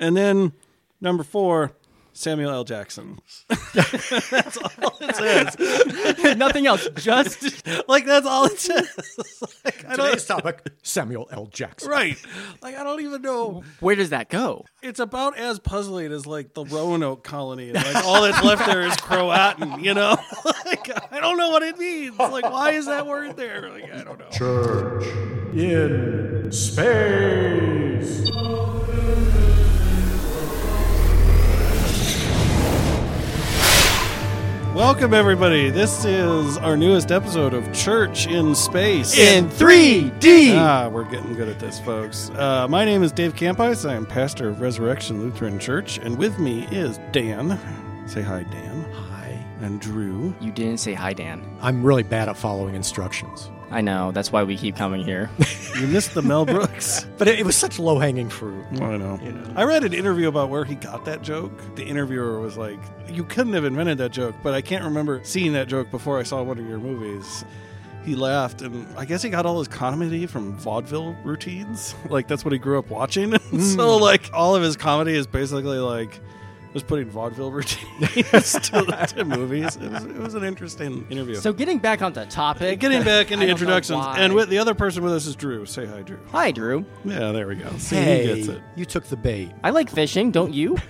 And then number four, Samuel L. Jackson. that's all it says. Nothing else. Just Like that's all it says. like, I don't, Today's topic: Samuel L. Jackson. right. Like I don't even know. where does that go? It's about as puzzling as like the Roanoke colony. Like all that's left there is Croatan. You know. like I don't know what it means. Like why is that word there? Like I don't know. Church in space. Welcome everybody. This is our newest episode of Church in Space. In 3D. Ah, we're getting good at this, folks. Uh, my name is Dave Campice. I am pastor of Resurrection Lutheran Church, and with me is Dan. Say hi, Dan. Hi. And Drew. You didn't say hi, Dan. I'm really bad at following instructions, I know. That's why we keep coming here. You missed the Mel Brooks. but it, it was such low hanging fruit. I know. I read an interview about where he got that joke. The interviewer was like, "You couldn't have invented that joke," but I can't remember seeing that joke before I saw one of your movies. He laughed, and I guess he got all his comedy from vaudeville routines. Like that's what he grew up watching. so mm. like all of his comedy is basically like just putting vaudeville routines to, to movies. It was, it was an interesting interview. so getting back on the topic. Getting back I into don't know introductions, why. and with the other person with us is Drew. Say hi, Drew. Hi, Drew. Yeah, there we go. See, Hey, he gets it. you took the bait. I like fishing, don't you?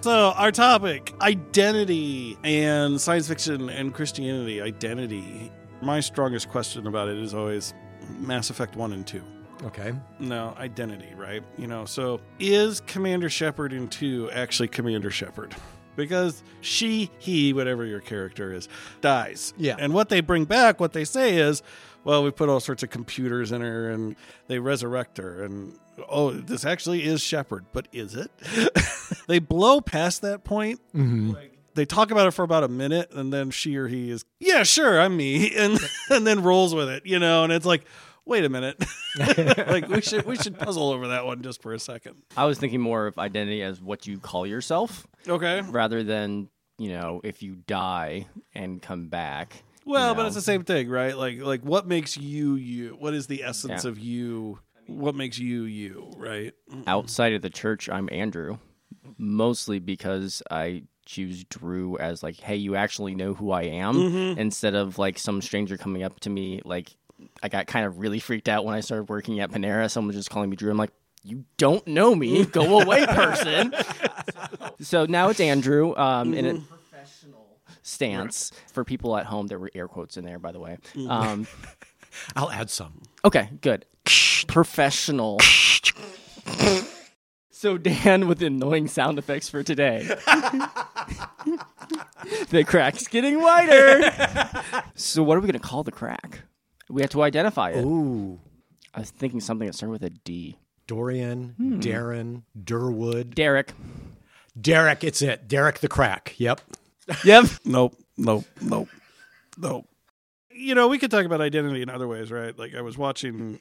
So, our topic identity and science fiction and Christianity. Identity. My strongest question about it is always Mass Effect 1 and 2. Okay. No, identity, right? You know, so is Commander Shepard in 2 actually Commander Shepard? Because she, he, whatever your character is, dies. Yeah. And what they bring back, what they say is, well, we put all sorts of computers in her and they resurrect her. And oh, this actually is Shepard, but is it? they blow past that point. Mm-hmm. Like, they talk about it for about a minute and then she or he is, yeah, sure, I'm me. And, and then rolls with it, you know? And it's like, wait a minute. like we should we should puzzle over that one just for a second. I was thinking more of identity as what you call yourself Okay. rather than, you know, if you die and come back. Well, you but it's the same thing, right? Like like what makes you you? What is the essence Yeah. of you? What makes you you, right? outside of the church, I'm Andrew, mostly because I choose Drew as like, hey, you actually know who I am, Mm-hmm. instead of like some stranger coming up to me. Like, I got kind of really freaked out when I started working at Panera. Someone was just calling me Drew. I'm like, you don't know me. Go away, person. so now it's Andrew um, in a professional stance for people at home. There were air quotes in there, by the way. Um, I'll add some. Okay, good. Professional. so Dan with annoying sound effects for today. the crack's getting wider. so what are we gonna call the crack? We have to identify it. Ooh. I was thinking something that started with a D. Dorian, Hmm. Darren, Durwood. Derek. Derek, it's it. Derek the crack. Yep. Yep. Nope, nope, nope, nope. You know, we could talk about identity in other ways, right? Like I was watching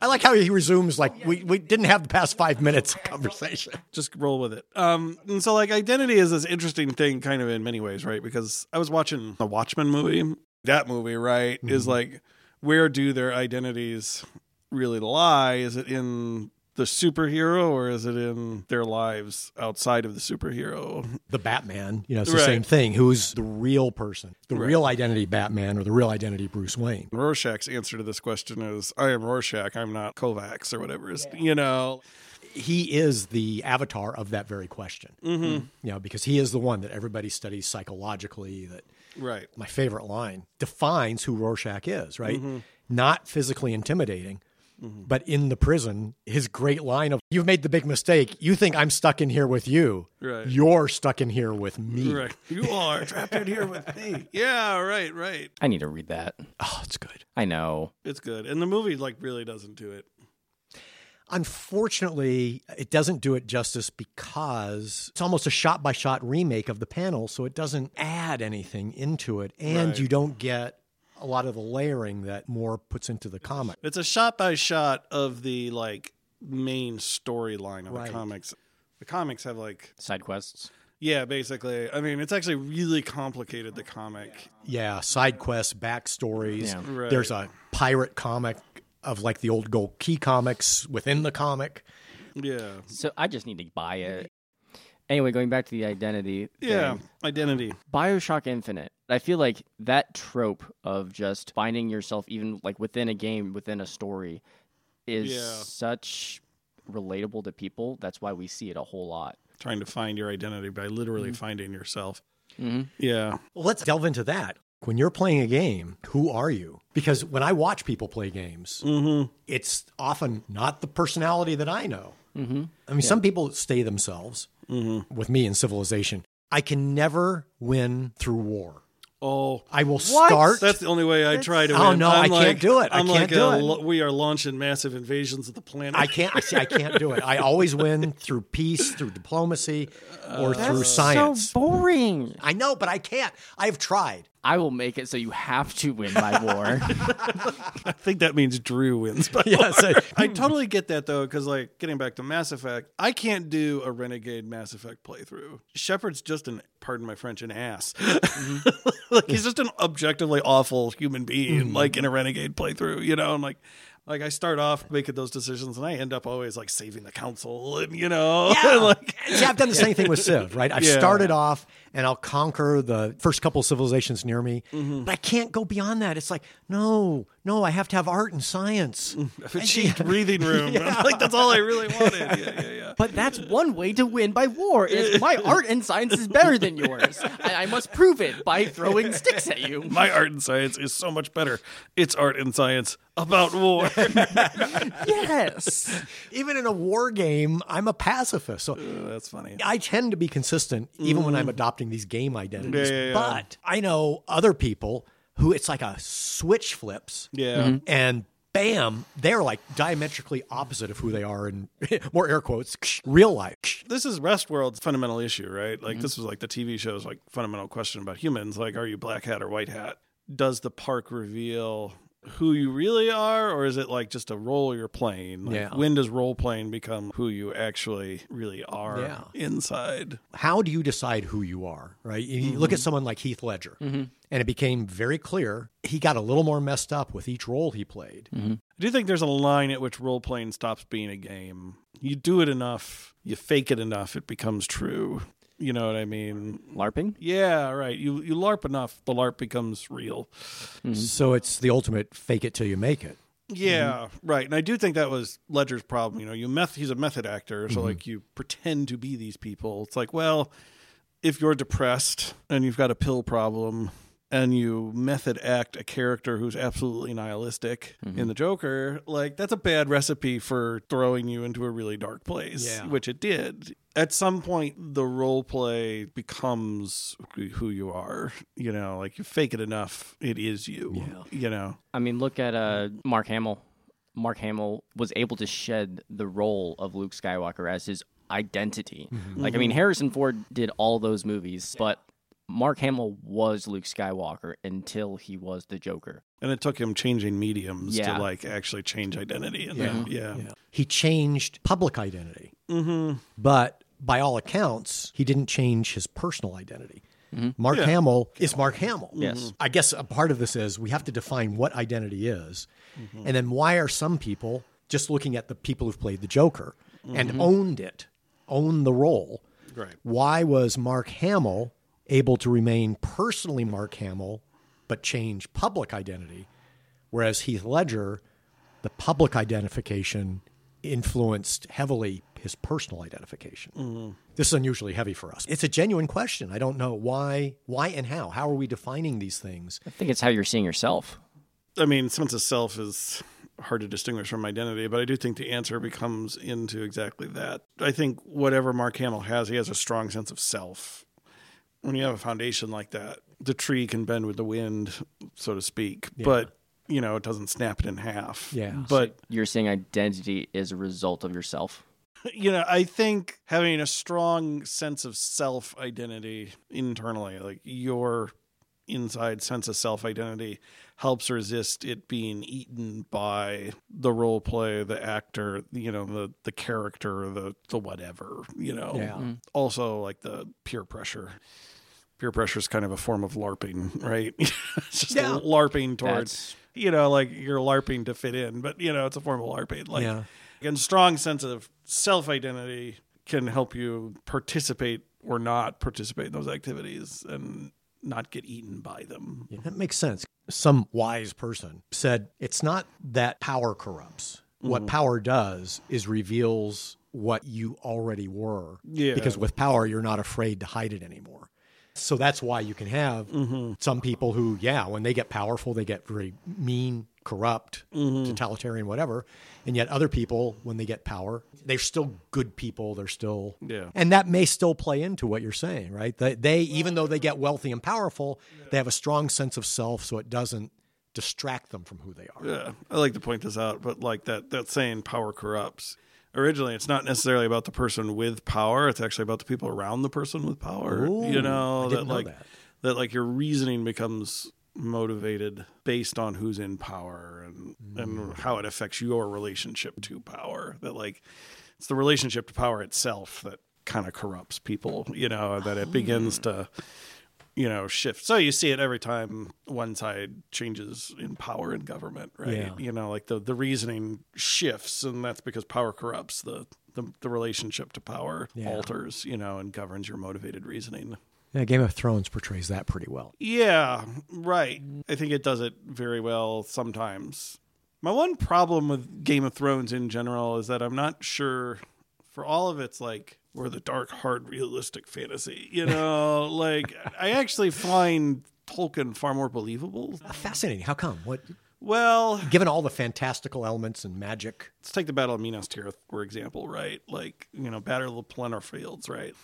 I like how he resumes like we, we didn't have the past five minutes of conversation. just roll with it. Um, and so like identity is this interesting thing, kind of in many ways, right? Because I was watching the Watchmen movie. That movie, right, is like where do their identities really lie? Is it in the superhero or is it in their lives outside of the superhero? The Batman, you know, it's the Right. same thing. Who's the real person? The Right. real identity Batman or the real identity Bruce Wayne? Rorschach's answer to this question is I am Rorschach, I'm not Kovacs or whatever is you know. he is the avatar of that very question. Mm-hmm. You know, because he is the one that everybody studies psychologically. That Right. my favorite line defines who Rorschach is. Right, Mm-hmm. not physically intimidating, but in the prison, his great line of "You've made the big mistake. You think I'm stuck in here with you. Right. You're stuck in here with me." Right. You are trapped in here with me. Yeah, right, right. I need to read that. Oh, it's good. I know. It's good. And the movie like really doesn't do it. Unfortunately, it doesn't do it justice because it's almost a shot by shot remake of the panel, so it doesn't add anything into it, and Right. you don't get a lot of the layering that Moore puts into the comic. It's a shot by shot of the like main storyline of Right. the comics. The comics have like Side quests. yeah, basically. I mean, it's actually really complicated the comic. Yeah, side quests, backstories. Yeah. Right. There's a pirate comic of like the old Gold Key comics within the comic. Yeah. So I just need to buy it. Anyway, going back to the identity. Yeah. thing, Identity. Bioshock Infinite. I feel like that trope of just finding yourself even like within a game, within a story, is Yeah. such relatable to people. That's why we see it a whole lot. Trying to find your identity by literally finding yourself. Mm-hmm. Yeah. Well, let's delve into that. When you're playing a game, who are you? Because when I watch people play games, mm-hmm. it's often not the personality that I know. Mm-hmm. I mean, some people stay themselves. Mm-hmm. With me in Civilization, I can never win through war. Oh, I will start. that's the only way I try to Oh, win. no, I'm I can't like- do it. I I'm can't like do a it. we are launching massive invasions of the planet. I can't. I see. I can't do it. I always win through peace, through diplomacy, or uh, through science. So boring. I know, but I can't. I've tried. I will make it so you have to win by war. I think that means Drew wins. But Yes, I- I totally get that though, because like getting back to Mass Effect, I can't do a Renegade Mass Effect playthrough. Shepard's just an, pardon my French, an ass. Mm-hmm. like he's just an objectively awful human being, mm-hmm. like in a Renegade playthrough. You know, I'm like. Like I start off making those decisions, and I end up always like saving the council, and you know, like See, I've done the same thing with Civ, right? I've Yeah. started off and I'll conquer the first couple of civilizations near me, Mm-hmm. but I can't go beyond that. It's like, no, no, I have to have art and science. a cheap breathing room. I'm like that's all I really wanted. Yeah, yeah, yeah. But that's one way to win by war. Is my art and science is better than yours, and I must prove it by throwing sticks at you. My art and science is so much better. It's art and science about war. Yes. Even in a war game, I'm a pacifist. So That's funny. I tend to be consistent even when I'm adopting these game identities. Yeah, yeah, yeah. But I know other people who it's like a switch flips Yeah. Mm-hmm. and bam, they're like diametrically opposite of who they are in more air quotes, real life. This is Westworld's fundamental issue, right? Like mm-hmm. this was like the TV show's like fundamental question about humans, like are you black hat or white hat? Does the park reveal who you really are or is it like just a role you're playing? Like, Yeah. when does role playing become who you actually really are Yeah. inside? how do you decide who you are right you you look Mm-hmm. at someone like heath ledger and it became very clear he got a little more messed up with each role he played I do think there's a line at which role playing stops being a game. You do it enough, you fake it enough, it becomes true. You know what I mean? LARPing? Yeah, right. You you LARP enough, the LARP becomes real. Mm-hmm. so it's the ultimate fake it till you make it Yeah, mm-hmm. right. And I do think that was Ledger's problem. You know, you meth he's a method actor, so mm-hmm. like you pretend to be these people. It's like, well, if you're depressed and you've got a pill problem and you method act a character who's absolutely nihilistic in mm-hmm. the Joker, like that's a bad recipe for throwing you into a really dark place, Yeah. which it did. At some point the role play becomes who you are, you know, like you fake it enough, it is you. Yeah. You know. I mean, look at uh, Mark Hamill. Mark Hamill was able to shed the role of Luke Skywalker as his identity. Mm-hmm. Like, I mean, mm-hmm. Harrison Ford did all those movies, but Mark Hamill was Luke Skywalker until he was the Joker. And it took him changing mediums Yeah. to like actually change identity. And Yeah. then, yeah. Yeah. He changed public identity. Mm-hmm. But by all accounts, he didn't change his personal identity. Mm-hmm. Mark Yeah. Hamill is Mark Hamill. Yes. Mm-hmm. I guess a part of this is we have to define what identity is. Mm-hmm. And then why are some people just looking at the people who've played the Joker and owned it, owned the role? Right. Why was Mark Hamill able to remain personally Mark Hamill but change public identity? Whereas Heath Ledger, the public identification influenced heavily his personal identification. Mm-hmm. This is unusually heavy for us. It's a genuine question. I don't know why, why and how. How are we defining these things? I think it's how you're seeing yourself. I mean, sense of self is hard to distinguish from identity, but I do think the answer becomes into exactly that. I think whatever Mark Hamill has, he has a strong sense of self. When you have a foundation like that, the tree can bend with the wind, so to speak, but you know, it doesn't snap it in half. Yeah. But You're saying identity is a result of yourself. you know, I think having a strong sense of self identity internally, like your inside sense of self identity, helps resist it being eaten by the role play, the actor, you know, the the character, the the whatever, you know. Yeah. Mm-hmm. Also, like the peer pressure. Peer pressure is kind of a form of LARPing, right? it's just Yeah. LARPing towards, That's- you know, like you're LARPing to fit in, but you know, it's a form of LARPing. Like, Yeah. And strong sense of self identity can help you participate or not participate in those activities and not get eaten by them. Yeah, that makes sense. Some wise person said it's not that power corrupts. What mm-hmm. power does is reveals what you already were. Yeah. Because with power, you're not afraid to hide it anymore. So that's why you can have mm-hmm. some people who, yeah, when they get powerful, they get very mean, corrupt, mm-hmm. totalitarian, whatever. And yet other people, when they get power, they're still good people. They're still, Yeah. and that may still play into what you're saying, right? They, they even though they get wealthy and powerful, they have a strong sense of self, so it doesn't distract them from who they are. Yeah, I like to point this out, but like that that saying power corrupts. Originally, it's not necessarily about the person with power. It's actually about the people around the person with power. Ooh, you know, that know like that. like your reasoning becomes motivated based on who's in power and Mm. and how it affects your relationship to power. That like it's the relationship to power itself that kind of corrupts people, you know, that it begins to you know shift. So you see it every time one side changes in power in government, right? Yeah. You know, like the the reasoning shifts and that's because power corrupts the the, the relationship to power Yeah. alters, you know, and governs your motivated reasoning. Yeah, Game of Thrones portrays that pretty well. Yeah, right. I think it does it very well sometimes. My one problem with Game of Thrones in general is that I'm not sure for all of its like we're the dark, hard, realistic fantasy. You know, like I actually find Tolkien far more believable. Uh, fascinating. How come? What? Well, Given all the fantastical elements and magic, let's take the Battle of Minas Tirith for example, right? Like you know, Battle of the Pelennor Fields, right?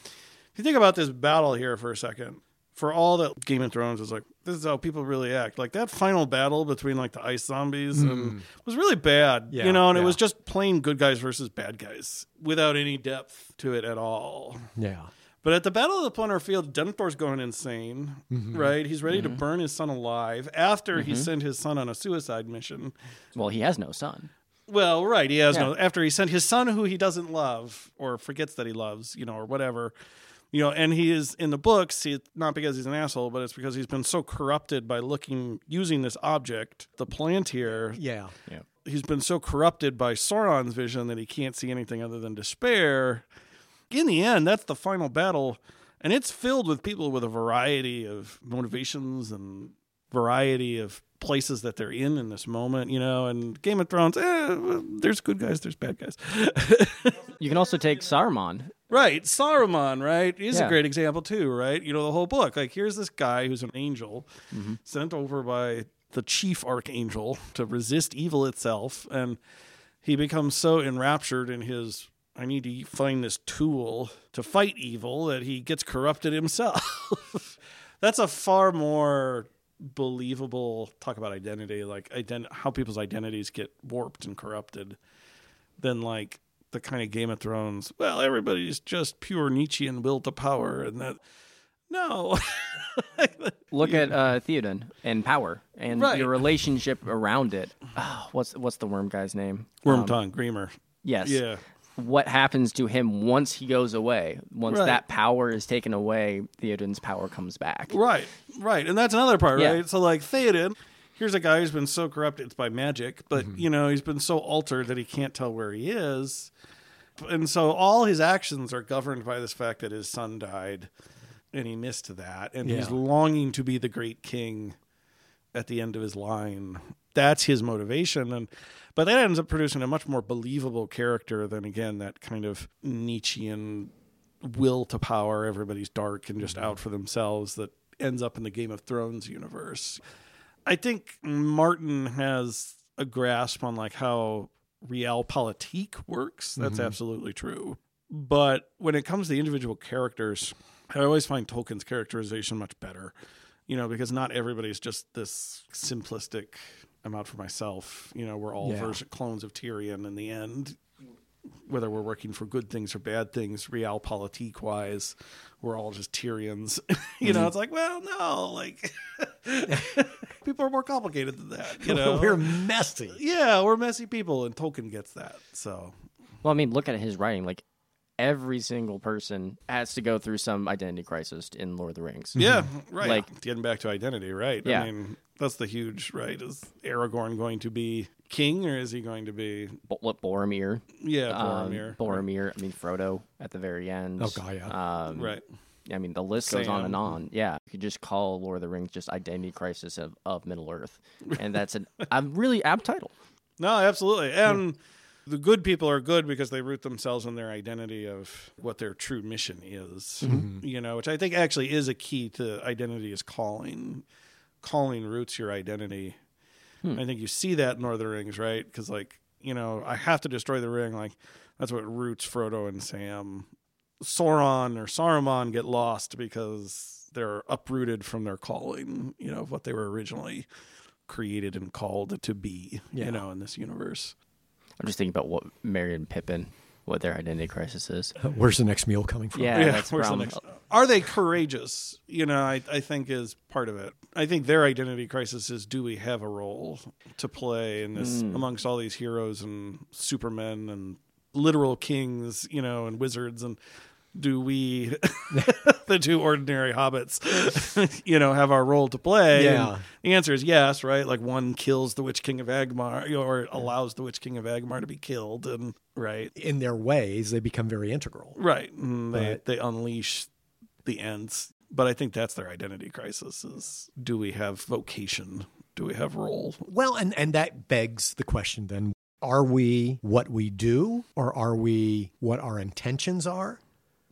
If you think about this battle here for a second, for all that Game of Thrones is like, this is how people really act. Like that final battle between like the ice zombies and mm. was really bad, Yeah, you know, and it was just plain good guys versus bad guys without any depth to it at all. yeah. But at the Battle of the Pelennor Field, Denethor's going insane, Mm-hmm. right? He's ready to mm-hmm. burn his son alive after he mm-hmm. sent his son on a suicide mission. Well, he has no son. Well, right. He has Yeah. no. After he sent his son, who he doesn't love or forgets that he loves, you know, or whatever, you know, and he is in the books. He, not because he's an asshole, but it's because he's been so corrupted by looking using this object, the palantír. Yeah. Yeah. He's been so corrupted by Sauron's vision that he can't see anything other than despair. In the end, that's the final battle, and it's filled with people with a variety of motivations and variety of places that they're in in this moment, you know. And Game of Thrones, eh, there's good guys, there's bad guys. You can also take Saruman. right, Saruman, right? He's a great example too, right? You know, the whole book. Like, here's this guy who's an angel sent over by the chief archangel to resist evil itself, and he becomes so enraptured in his. I need to find this tool to fight evil that he gets corrupted himself. That's a far more believable talk about identity, like ident- how people's identities get warped and corrupted, than like the kind of Game of Thrones. Well, everybody's just pure Nietzschean will to power, and that. No, Look at uh, Theoden and power and Right. your relationship around it. Oh, what's what's the worm guy's name? Worm Um, Tongue, Grima. Yes. Yeah, What happens to him once he goes away? Once Right. that power is taken away, Theoden's power comes back. right, right, and that's another part, Yeah. right? So like Theoden, here's a guy who's been so corrupted it's by magic, but mm-hmm. you know he's been so altered that he can't tell where he is, and so all his actions are governed by this fact that his son died, and he missed that, and he's longing to be the great king at the end of his line. That's his motivation, and but that ends up producing a much more believable character than again that kind of Nietzschean will to power. Everybody's dark and just mm-hmm. out for themselves. That ends up in the Game of Thrones universe. I think Martin has a grasp on like how realpolitik works. That's mm-hmm. absolutely true. But when it comes to the individual characters, I always find Tolkien's characterization much better. You know, because not everybody's just this simplistic. I'm out for myself. You know, we're all Yeah. version clones of Tyrion in the end. Whether we're working for good things or bad things, realpolitik wise, we're all just Tyrions. you know, mm-hmm. it's like, well, no, like people are more complicated than that. You know, We're messy. yeah, we're messy people, and Tolkien gets that. So Well, I mean, look at his writing. Like every single person has to go through some identity crisis in Lord of the Rings. yeah, mm-hmm. right. Like- getting back to identity, right? Yeah. I mean, that's the huge right. Is Aragorn going to be king or is he going to be Bo- what, Boromir. yeah Um, Boromir? Boromir. I mean, Frodo at the very end. Oh, God, yeah. Um, right. I mean, the list goes on and on. Yeah, you could just call Lord of the Rings just Identity Crisis of, of Middle Earth, and that's an a really apt title. No, absolutely. And the good people are good because they root themselves in their identity of what their true mission is. You know, which I think actually is a key to identity is calling. Calling roots your identity. Hmm. I think you see that in Lord of the Rings, right? Because like, you know, I have to destroy the ring. Like that's what roots Frodo and Sam. Sauron or Saruman get lost because they're uprooted from their calling, you know, of what they were originally created and called to be, Yeah. you know, in this universe. I'm just thinking about what Merry and Pippin, what their identity crisis is. Uh, where's the next meal coming from? Yeah, that's where's the next- Are they courageous? You know, I, I think is part of it. I think their identity crisis is do we have a role to play in this Hmm. amongst all these heroes and supermen and literal kings, you know, and wizards and do we the two ordinary hobbits you know have our role to play And Yeah. the answer is yes right like one kills the witch king of Angmar or allows the witch king of Angmar to be killed and right In their ways, they become very integral. Right. And they But- they unleash the ends. But I think that's their identity crisis is do we have vocation? Do we have role? Well, and, and that begs the question then are we what we do or are we what our intentions are?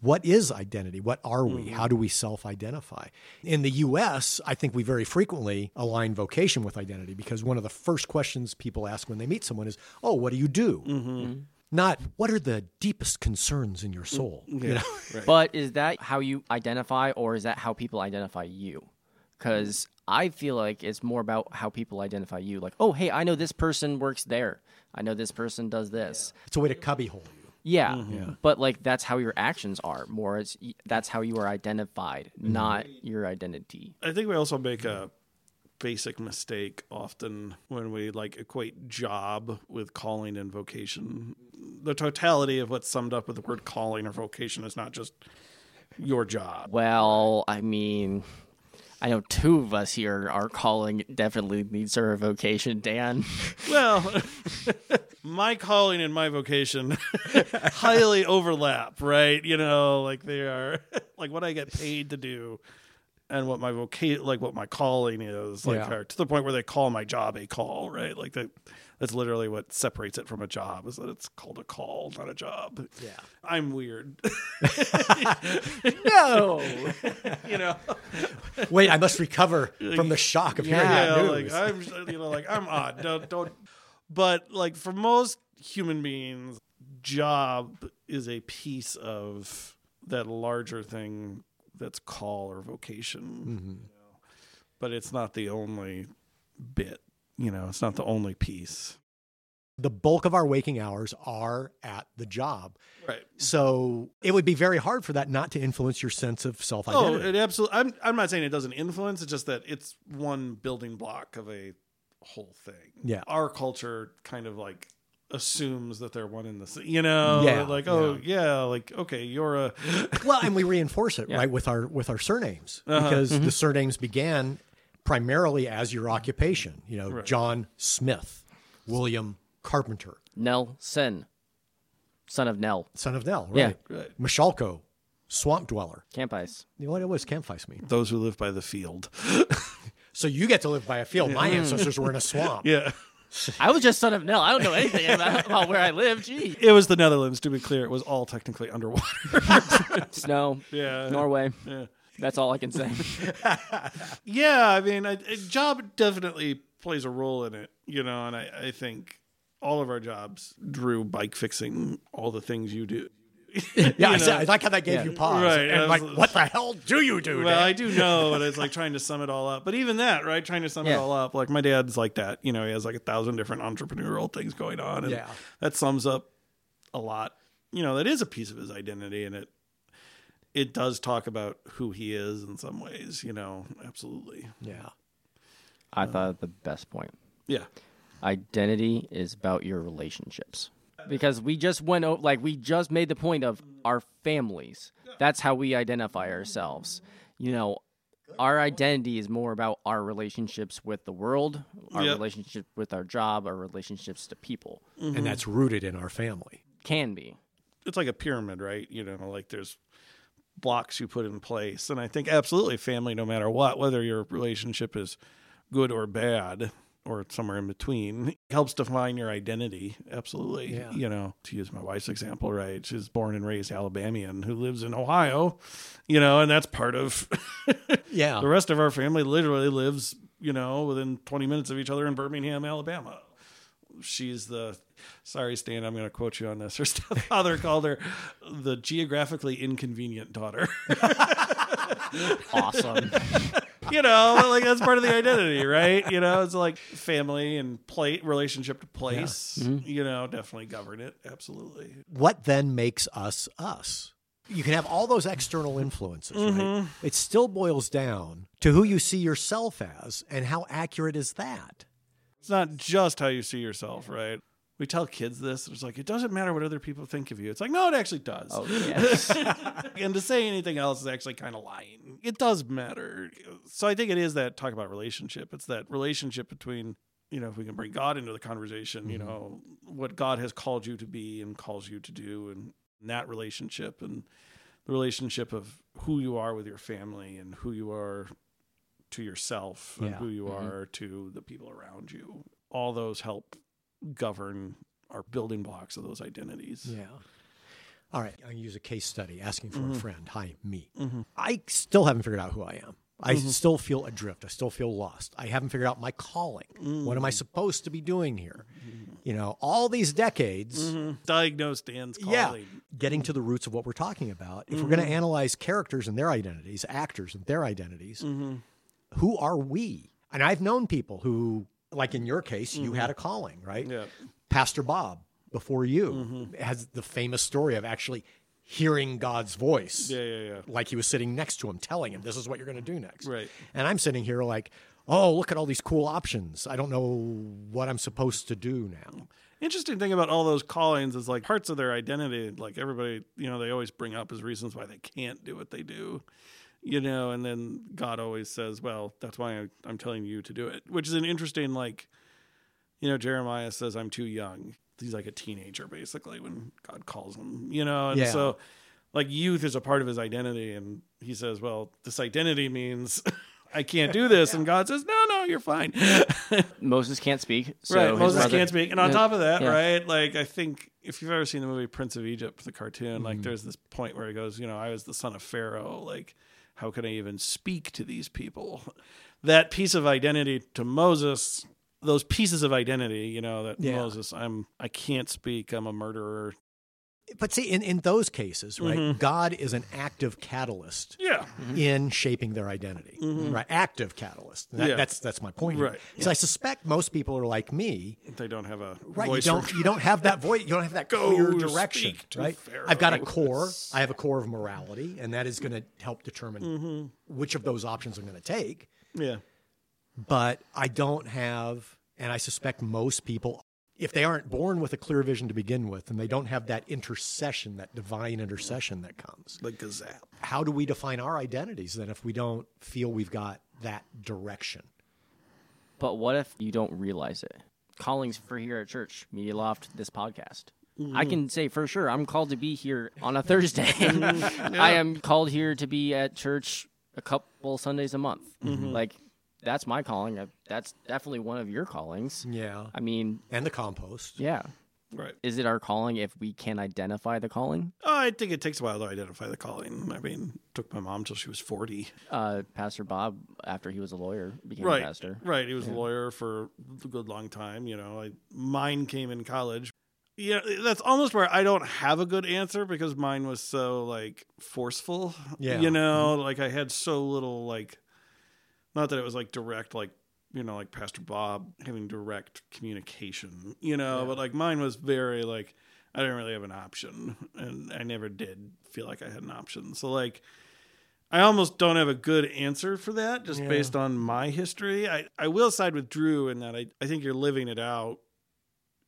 What is identity? What are we? Mm-hmm. How do we self identify? In the US, I think we very frequently align vocation with identity because one of the first questions people ask when they meet someone is, Oh, what do you do? Mm-hmm. Mm-hmm. Not what are the deepest concerns in your soul? You know? But is that how you identify, or is that how people identify you? Because I feel like it's more about how people identify you. Like, oh, hey, I know this person works there. I know this person does this. It's a way to cubbyhole you. Mm-hmm. Yeah, but like that's how your actions are. More, it's that's how you are identified, mm-hmm. not your identity. I think we also make a basic mistake often when we like equate job with calling and vocation. The totality of what's summed up with the word calling or vocation is not just your job. Well, I mean, I know two of us here are calling definitely needs a vocation. Dan, Well, my calling and my vocation highly overlap, right? You know, like they are like what I get paid to do and what my vocation like what my calling is like Yeah. to the point where they call my job a call, right? Like that that's literally what separates it from a job is that it's called a call, not a job. Yeah. I'm weird. no, you know. Wait, I must recover from the shock of hearing Yeah, that yeah, news. like I'm, you know, like I'm odd. Don't, don't. But like for most human beings, job is a piece of that larger thing that's call or vocation. Mm-hmm. you know. But it's not the only bit. You know, it's not the only piece. the bulk of our waking hours are at the job. Right. So it would be very hard for that not to influence your sense of self Oh, identity. it absolutely. I'm. I'm not saying it doesn't influence. It's just that it's one building block of a whole thing. Yeah. Our culture kind of like assumes that they're one in the same. You know. Yeah, Like oh yeah. Like okay, you're a. well, and we reinforce it Yeah. right with our with our surnames Uh-huh. because Mm-hmm. the surnames began primarily as your occupation. You know, Right. John Smith, William Carpenter, Nelson, son of Nell, son of Nell, Yeah. right? Right. Mishalko, swamp dweller. Camp Ice. You know what, what does campfire mean? Those who live by the field. So you get to live by a field. My ancestors were in a swamp. Yeah. I was just son of Nell. I don't know anything about, about where I live. Gee, It was the Netherlands. To be clear, it was all technically underwater. snow, yeah. Norway. Yeah. That's all I can say. Yeah, I mean, a, a job definitely plays a role in it, you know, and I, I think all of our jobs, Drew, bike fixing, all the things you do. Yeah, I, You know? I like how that gave Yeah. you pause. Right, And like, absolutely. what the hell do you do? Well, Dan? I do know, but it's like trying to sum it all up. But even that, right? Trying to sum it all up. Like my dad's like that. You know, he has like a thousand different entrepreneurial things going on. And Yeah. that sums up a lot. You know, that is a piece of his identity and it it does talk about who he is in some ways, you know, absolutely. yeah. I uh, thought the best point. Yeah. Identity is about your relationships. Because we just went over, like, we just made the point of our families. That's how we identify ourselves. You know, Our identity is more about our relationships with the world, our Yep. relationship with our job, our relationships to people. And mm-hmm. that's rooted in our family. Can be. it's like a pyramid, right? You know, like there's blocks you put in place. And I think absolutely family, no matter what, whether your relationship is good or bad or somewhere in between, helps define your identity. Absolutely. Yeah. You know, to use my wife's example, right? She's born and raised Alabamian who lives in Ohio, you know, and that's part of Yeah. the rest of our family literally lives, you know, within 20 minutes of each other in Birmingham, Alabama. She's the, sorry, Stan, I'm going to quote you on this. Her stepfather called her the geographically inconvenient daughter. Awesome. You know, like that's part of the identity, right? You know, it's like family and plate relationship to place, mm-hmm. you know, definitely govern it. Absolutely. what then makes us us? You can have all those external influences, right? Mm-hmm. It still boils down to who you see yourself as and how accurate is that? It's not just how you see yourself, right? We tell kids this. It's like, it doesn't matter what other people think of you. It's like, no, it actually does. Oh, yes. and to say anything else is actually kind of lying. It does matter. So I think it is that talk about relationship. It's that relationship between, you know, if we can bring God into the conversation, you mm-hmm. know, what God has called you to be and calls you to do, and that relationship and the relationship of who you are with your family and who you are to yourself and Yeah. who you mm-hmm. are to the people around you. All those help govern our building blocks of those identities. Yeah. All right. I'm going to use a case study asking for Mm-hmm. a friend. Hi, me. I still haven't figured out who I am. I Mm-hmm. still feel adrift. I still feel lost. I haven't figured out my calling. What Mm. am I supposed to be doing here? You know, all these decades. Diagnosed Dan's calling. Yeah. Getting to the roots of what we're talking about. If we're Mm-hmm. going to analyze characters and their identities, actors and their identities, who are we? And I've known people who, like in your case, you had a calling, right? Yeah. Pastor Bob, before you, Mm-hmm. has the famous story of actually hearing God's voice. Yeah, yeah, yeah. Like he was sitting next to him, telling him, this is what you're going to do next. Right. And I'm sitting here like, oh, look at all these cool options. I don't know what I'm supposed to do now. Interesting thing about all those callings is like parts of their identity, like everybody, you know, they always bring up as reasons why they can't do what they do, you know, and then God always says, well, that's why I, I'm telling you to do it, which is an interesting, like, you know, Jeremiah says, I'm too young. He's like a teenager, basically, when God calls him, you know, and Yeah. so like youth is a part of his identity. And he says, well, this identity means I can't do this. And God says, no, no, you're fine. Moses can't speak. So right. Moses brother- can't speak. And on Yeah. top of that, Yeah. right, like I think if you've ever seen the movie Prince of Egypt, the cartoon, Mm-hmm. like there's this point where he goes, you know, I was the son of Pharaoh. Like, how can I even speak to these people? That piece of identity to Moses, those pieces of identity, you know, that Yeah. Moses, I'm I can't speak, I'm a murderer. But see, in, in those cases, right, Mm-hmm. God is an active catalyst Yeah. in shaping their identity, right? Active catalyst. That- Mm-hmm. Yeah. That's that's my point. Right. Because I suspect most people are like me, They don't have a right? You don't for- you don't have that voice. You don't have that Go clear direction, speak to right? Pharaoh. I've got a core. I have a core of morality, and that is going to help determine Mm-hmm. which of those options I'm going to take. Yeah. But I don't have, and I suspect most people. If they aren't born with a clear vision to begin with, and they don't have that intercession, that divine intercession that comes, Like a zap. how do we define our identities then if we don't feel we've got that direction? But what if you don't realize it? Callings for here at church, Media Loft, this podcast. I can say for sure I'm called to be here on a Thursday. I am called here to be at church a couple Sundays a month. Mm-hmm. Like that's my calling. Uh, that's definitely one of your callings. Yeah. I mean, And the compost. yeah. Right. Is it our calling if we can identify the calling? Oh, I think it takes a while to identify the calling. I mean, it took my mom till she was 40. Uh, pastor Bob, after he was a lawyer, became right, a pastor. Right. He was a lawyer for a good long time. You know, I, mine came in college. Yeah, that's almost where I don't have a good answer because mine was so like forceful. Yeah. You know, mm-hmm. like I had so little like, not that it was like direct, like you know, like Pastor Bob having direct communication. You know, but like mine was very like I didn't really have an option, and I never did feel like I had an option. So like. I almost don't have a good answer for that just Yeah. based on my history. I, I will side with Drew in that I, I think you're living it out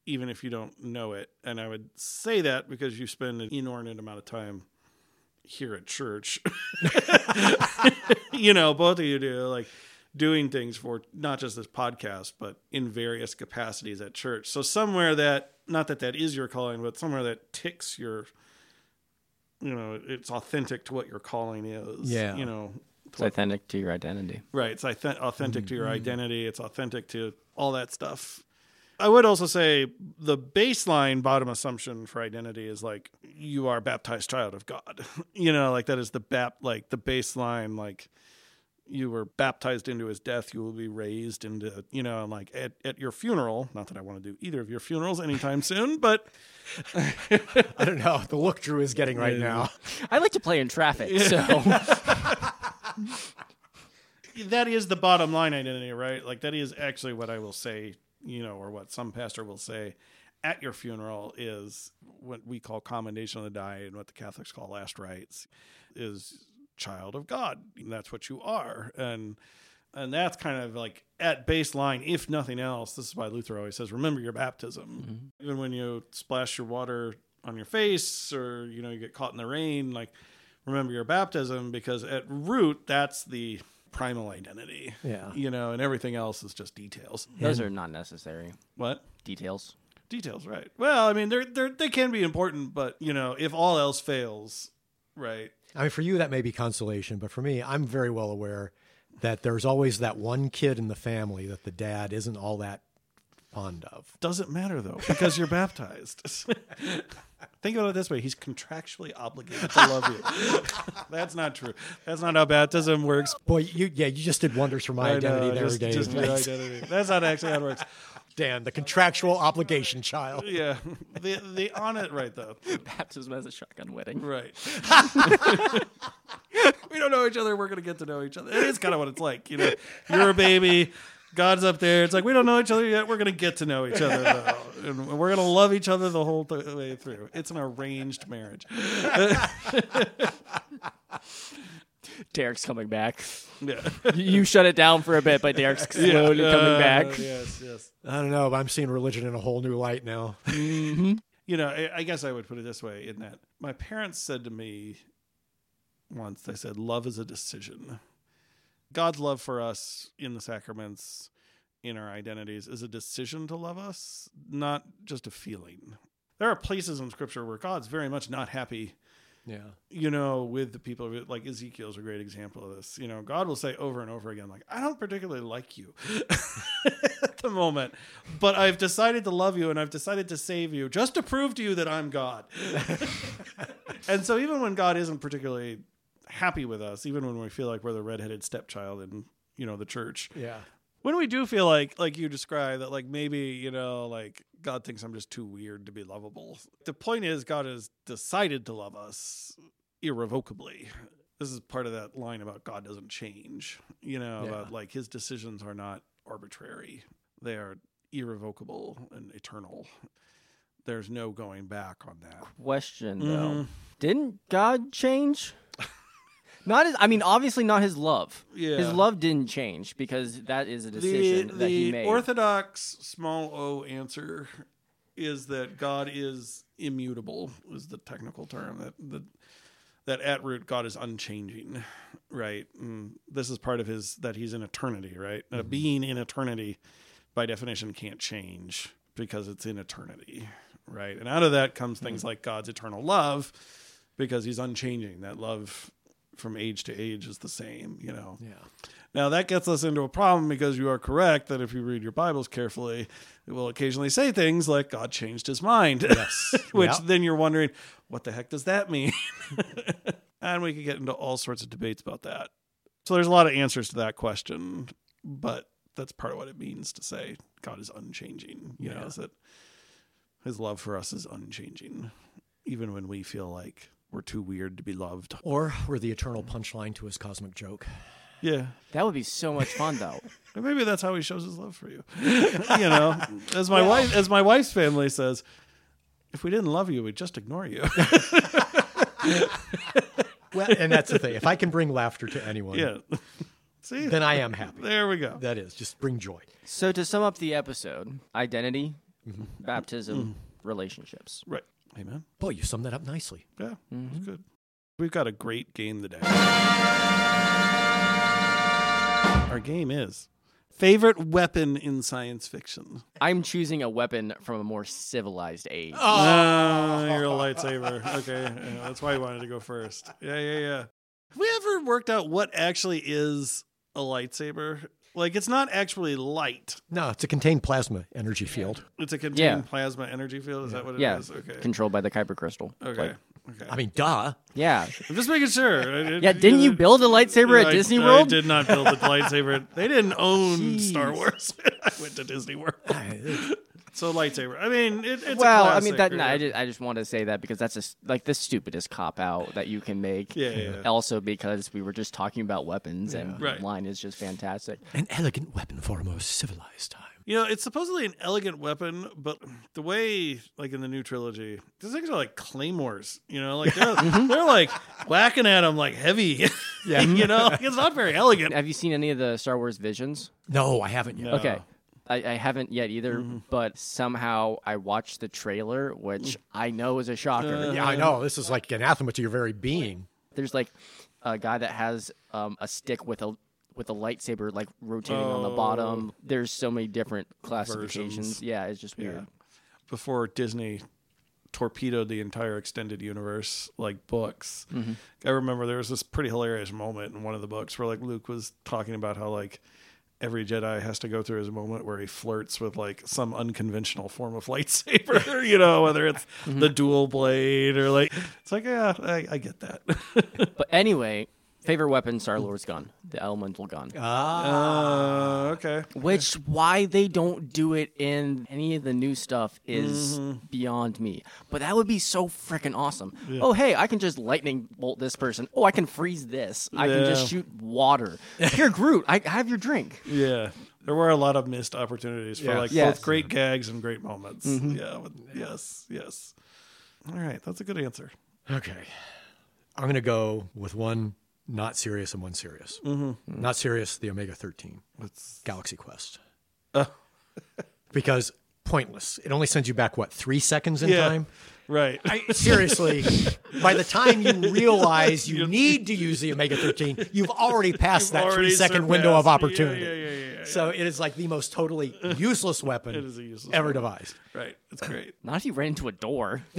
even if you don't know it. And I would say that because you spend an inordinate amount of time here at church. you know, both of you do like doing things for not just this podcast, but in various capacities at church. So somewhere that not that that is your calling, but somewhere that ticks your, you know, it's authentic to what your calling is. Yeah. you know, It's authentic to your identity. Right. It's auth- authentic to your Mm-hmm. identity. It's authentic to all that stuff. I would also say the baseline bottom assumption for identity is like you are a baptized child of God. you know, like that is the bap like the baseline like you were baptized into his death, you will be raised into, you know, and like at, at your funeral, not that I want to do either of your funerals anytime soon, but I don't know the look Drew is getting right now. I like to play in traffic, so that is the bottom line identity, right? Like that is actually what I will say, you know, or what some pastor will say at your funeral is what we call commendation of the dying and what the Catholics call last rites is child of God. That's what you are. And and that's kind of like at baseline, if nothing else, this is why Luther always says, remember your baptism. Mm-hmm. Even when you splash your water on your face or, you know, you get caught in the rain, like remember your baptism because at root, that's the primal identity. Yeah. You know, and everything else is just details. those are not necessary What? details. Details, right. Well, I mean, they're, they're, they can be important, but, you know, if all else fails, right, I mean, for you that may be consolation, but for me, I'm very well aware that there's always that one kid in the family that the dad isn't all that fond of. Doesn't matter though, because you're baptized. Think about it this way: he's contractually obligated to love you. That's not true. That's not how baptism works. Boy, you yeah, you just did wonders for my I identity know, there, just, Dave. just your identity. That's not actually how it works. Dan, the contractual obligation child. Yeah, the the on it right though. Baptism as a shotgun wedding. Right. we don't know each other. We're gonna get to know each other. It is kind of what it's like. You know, you're a baby. God's up there. It's like we don't know each other yet. We're gonna get to know each other, though. and we're gonna love each other the whole th- way through. It's an arranged marriage. Derek's coming back. Yeah. you shut it down for a bit, but Derek's slowly coming Uh, back. Yes, yes. I don't know, but I'm seeing religion in a whole new light now. You know, I, I guess I would put it this way: in that my parents said to me once, they said, "Love is a decision." God's love for us in the sacraments, in our identities, is a decision to love us, not just a feeling. There are places in Scripture where God's very much not happy Yeah. you know, with the people like Ezekiel's a great example of this. You know, God will say over and over again, like, I don't particularly like you at the moment, but I've decided to love you and I've decided to save you just to prove to you that I'm God. and so even when God isn't particularly happy with us, even when we feel like we're the redheaded stepchild in, you know, the church, Yeah. when we do feel like like you describe that like maybe you know like god thinks i'm just too weird to be lovable the point is god has decided to love us irrevocably this is part of that line about god doesn't change you know Yeah. about like his decisions are not arbitrary they are irrevocable and eternal there's no going back on that Question though, Mhm. didn't God change? Not his. I mean, obviously not his love. Yeah. His love didn't change because that is a decision the, that he the made. orthodox small o answer is that God is immutable is the technical term that that that at root God is unchanging, right? And this is part of his that he's in eternity, right? A mm-hmm. being in eternity, by definition, can't change because it's in eternity, right? And out of that comes things mm. like God's eternal love, because he's unchanging. That love from age to age is the same, you know. Yeah. Now that gets us into a problem because you are correct that if you read your Bibles carefully, it will occasionally say things like God changed his mind. Yes. Which Yeah. then you're wondering, what the heck does that mean? and we could get into all sorts of debates about that. So there's a lot of answers to that question, but that's part of what it means to say God is unchanging. You know, is that his love for us is unchanging, even when we feel like we're too weird to be loved. Or we're the eternal punchline to his cosmic joke. Yeah. that would be so much fun though. Maybe that's how he shows his love for you. you know, as my wife, as my wife's family says, if we didn't love you, we'd just ignore you. Well, and that's the thing. If I can bring laughter to anyone, yeah. See, then I am happy. there we go. That is, just bring joy. so to sum up the episode: identity, mm-hmm. baptism, mm-hmm. relationships. Right. Amen. Boy, you summed that up nicely. Yeah, it's mm-hmm. good. We've got a great game today. Our game is favorite weapon in science fiction. I'm choosing a weapon from a more civilized age. Oh, you're a lightsaber. Okay, yeah, that's why you wanted to go first. Yeah, yeah, yeah. Have we ever worked out what actually is a lightsaber? Like, it's not actually light. No, it's a contained plasma energy field. It's a contained Yeah. plasma energy field. Is that what it is? yeah, Okay. controlled by the kyber crystal. Okay. Like, Okay. I mean, duh. yeah, I'm just making sure. I didn't- yeah. Didn't you build a lightsaber at I- Disney I World? did not build a lightsaber. They didn't own Jeez. Star Wars. I went to Disney World. So lightsaber. I mean, it, it's well, a I classic, mean that. No. I just, I just want to say that because that's just like the stupidest cop out that you can make. Yeah, yeah, yeah. Also, because we were just talking about weapons, and Right. the line is just fantastic. An elegant weapon for a more civilized time. You know, it's supposedly an elegant weapon, but the way, like in the new trilogy, these things are like claymores. You know, like they're, Mm-hmm. they're like whacking at them like heavy. Yeah. you know, like, it's not very elegant. Have you seen any of the Star Wars Visions? No, I haven't yet. No. Okay. I, I haven't yet either, Mm-hmm. but somehow I watched the trailer, which I know is a shocker. Uh, Yeah, I know. This is like anathema to your very being. There's like a guy that has um, a stick with a with a lightsaber like rotating on the bottom. There's so many different classifications. Versions. Yeah, it's just weird. Before Disney torpedoed the entire extended universe like books. I remember there was this pretty hilarious moment in one of the books where like Luke was talking about how like every Jedi has to go through his moment where he flirts with like some unconventional form of lightsaber, you know, whether it's mm-hmm. the dual blade or like it's like yeah, I, I get that. But anyway, favorite weapon, Star Lord's gun, the elemental gun. uh, okay. Which why they don't do it in any of the new stuff is Mm-hmm. beyond me. But that would be so freaking awesome. Oh hey, I can just lightning bolt this person. Oh, I can freeze this. I can just shoot water. Here, Groot, I have your drink. Yeah. There were a lot of missed opportunities for Yes. like Yes. both great gags and great moments. Yeah, with- yes, yes. All right, that's a good answer. Okay. I'm going to go with one not serious and one serious. Mm-hmm. Not serious, the Omega 13, Let's Galaxy Quest. Uh. because pointless. It only sends you back, what, three seconds in Yeah. time? right. Seriously, by the time you realize you need to use the Omega 13, you've already passed that Already three second window of opportunity. Yeah, yeah, yeah, yeah, yeah. So it is like the most totally useless weapon It is a useless ever weapon. devised. Right. It's great. Not if you ran into a door.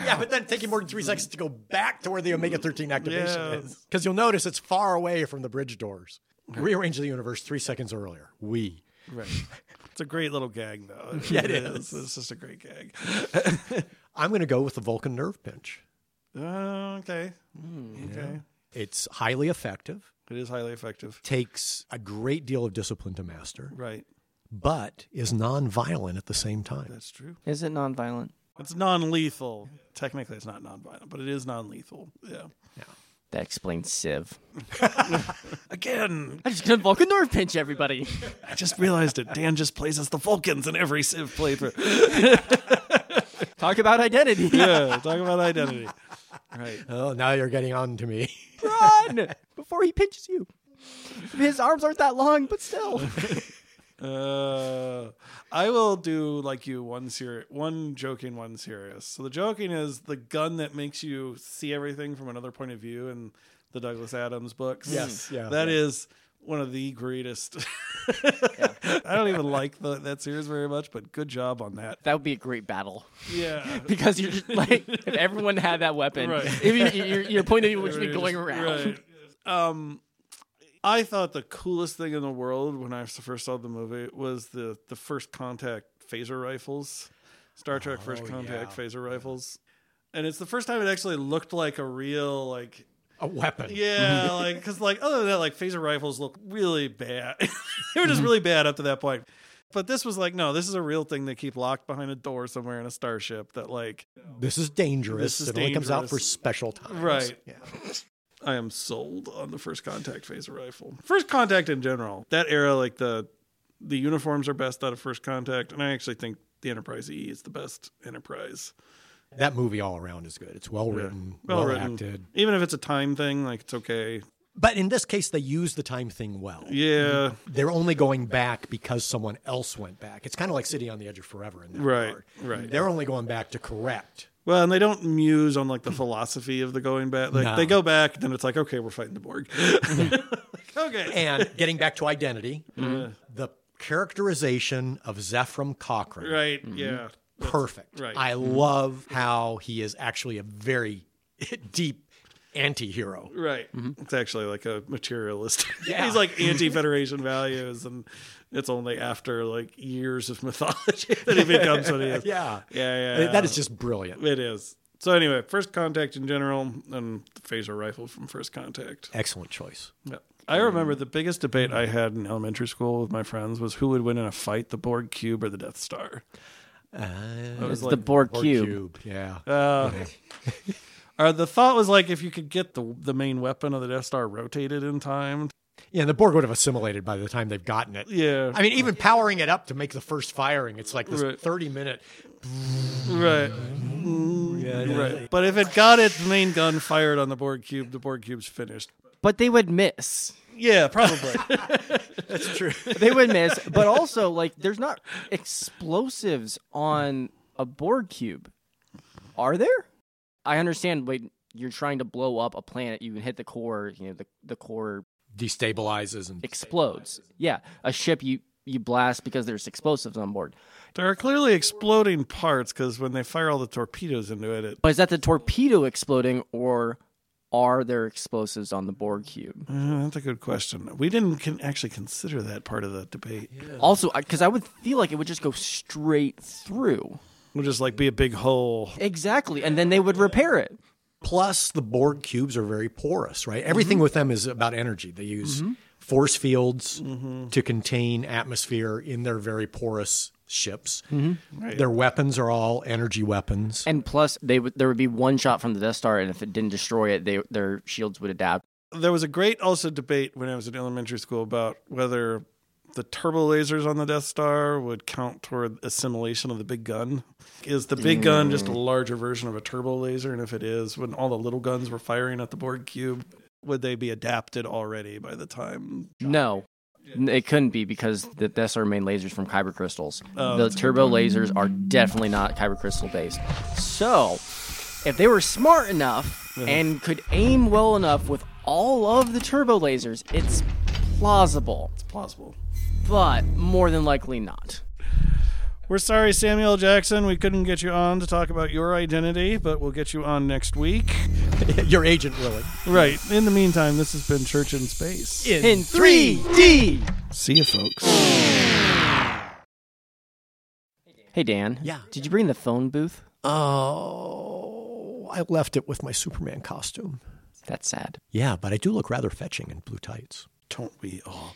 Yeah, but then taking more than three seconds to go back to where the Omega 13 activation Yeah. is. Because you'll notice it's far away from the bridge doors. Rearrange the universe three seconds earlier. We. Right. It's a great little gag, though. Yeah, it is. It's just a great gag. I'm going to go with the Vulcan nerve pinch. Uh, okay. Okay. It's highly effective, It is highly effective. takes a great deal of discipline to master, Right. but is non-violent at the same time. That's true. Is it nonviolent? It's non-lethal. Technically, it's not non-violent, but it is non-lethal. Yeah. That explains Civ. Again, I just gonna Vulcan nerve pinch everybody. I just realized it. Dan just plays as the Vulcans in every Civ playthrough. Talk about identity. yeah, talk about identity. Right. Oh, now you're getting on to me. Run before he pinches you. His arms aren't that long, but still. Uh, I will do like you one serious, one joking, one serious. So the joking is the gun that makes you see everything from another point of view in the Douglas Adams books. Yes, yeah. that is one of the greatest. I don't even like the, that series very much, but good job on that. That would be a great battle Yeah. because you're just like if everyone had that weapon, Right. if you, your, your point of view would just be going around. Right. Um, I thought the coolest thing in the world when I first saw the movie was the the first contact phaser rifles, Star Trek First oh, Contact phaser rifles, and it's the first time it actually looked like a real like A weapon. yeah mm-hmm. like because like other than that like phaser rifles look really bad. they were just mm-hmm. really bad up to that point. But this was like, no, this is a real thing they keep locked behind a door somewhere in a starship that like This is dangerous. This is it only comes out for special times. Right. Yeah. I am sold on the first contact phaser rifle. First contact in general. That era, like the the uniforms are best out of first contact, and I actually think the Enterprise E is the best Enterprise. That movie all around is good. It's well written, well, written. acted. Even if it's a time thing, like it's okay. But in this case, they use the time thing well. Yeah. They're only going back because someone else went back. It's kind of like City on the Edge of Forever in that Right, regard. right. They're only going back to correct Well, and they don't muse on like the philosophy of the going back. Like No. they go back, then it's like, okay, we're fighting the Borg. Like, okay. And getting back to identity, Mm-hmm. the characterization of Zefram Cochrane. Right. Yeah. Perfect. Right. I love how he is actually a very deep anti-hero. Right. It's actually like a materialist. Yeah. He's like anti-Federation values, and it's only after like years of mythology that he becomes what he is. Yeah. Yeah. Yeah. That is just brilliant. It is. So anyway, first contact in general, and the phaser rifle from first contact. Excellent choice. Yeah. I remember the biggest debate I had in elementary school with my friends was who would win in a fight, the Borg cube or the Death Star. Uh, It's the Borg Borg cube. Yeah. Uh, or the thought was like if you could get the the main weapon of the Death Star rotated in time. Yeah, and the Borg would have assimilated by the time they've gotten it. Yeah. I mean, even powering it up to make the first firing, it's like this Right. 30 minute. Right. Yeah, Right. But if it got its main gun fired on the Borg cube, the Borg cube's finished. But they would miss. Yeah, probably. That's true. They would miss. But also, like, there's not explosives on a Borg cube. Are there? I understand. Wait, you're trying to blow up a planet. You can hit the core. You know, the the core Destabilizes and explodes. Yeah, a ship you you blast because there's explosives on board. there are clearly exploding parts because when they fire all the torpedoes into it, it But is that the torpedo exploding, or are there explosives on the Borg cube? Uh, that's a good question. We didn't can actually consider that part of the debate. Also, because I would feel like it would just go straight through. It would just like be a big hole. Exactly, and then they would repair it. Plus, the Borg cubes are very porous, right? Mm-hmm. Everything with them is about energy. They use mm-hmm. force fields mm-hmm. to contain atmosphere in their very porous ships. Their weapons are all energy weapons. And plus, they would there would be one shot from the Death Star, and if it didn't destroy it, they their shields would adapt. There was a great also debate when I was in elementary school about whether the turbo lasers on the Death Star would count toward assimilation of the big gun. Is the big gun just a mm. larger version of a turbo laser? And if it is, when all the little guns were firing at the Borg cube, would they be adapted already by the time? No, it couldn't be because the Death Star main lasers from kyber crystals. Oh, the turbo lasers are definitely not kyber crystal based. So, if they were smart enough uh-huh. and could aim well enough with all of the turbo lasers, it's plausible, It's plausible. But more than likely not. We're sorry, Samuel Jackson. We couldn't get you on to talk about your identity, but we'll get you on next week. Your agent willing. Right. In the meantime, this has been Church in Space. In 3D. See you, folks. Hey Dan. Yeah. Did you bring the phone booth? Oh, I left it with my Superman costume. That's sad. Yeah, but I do look rather fetching in blue tights. Don't we all?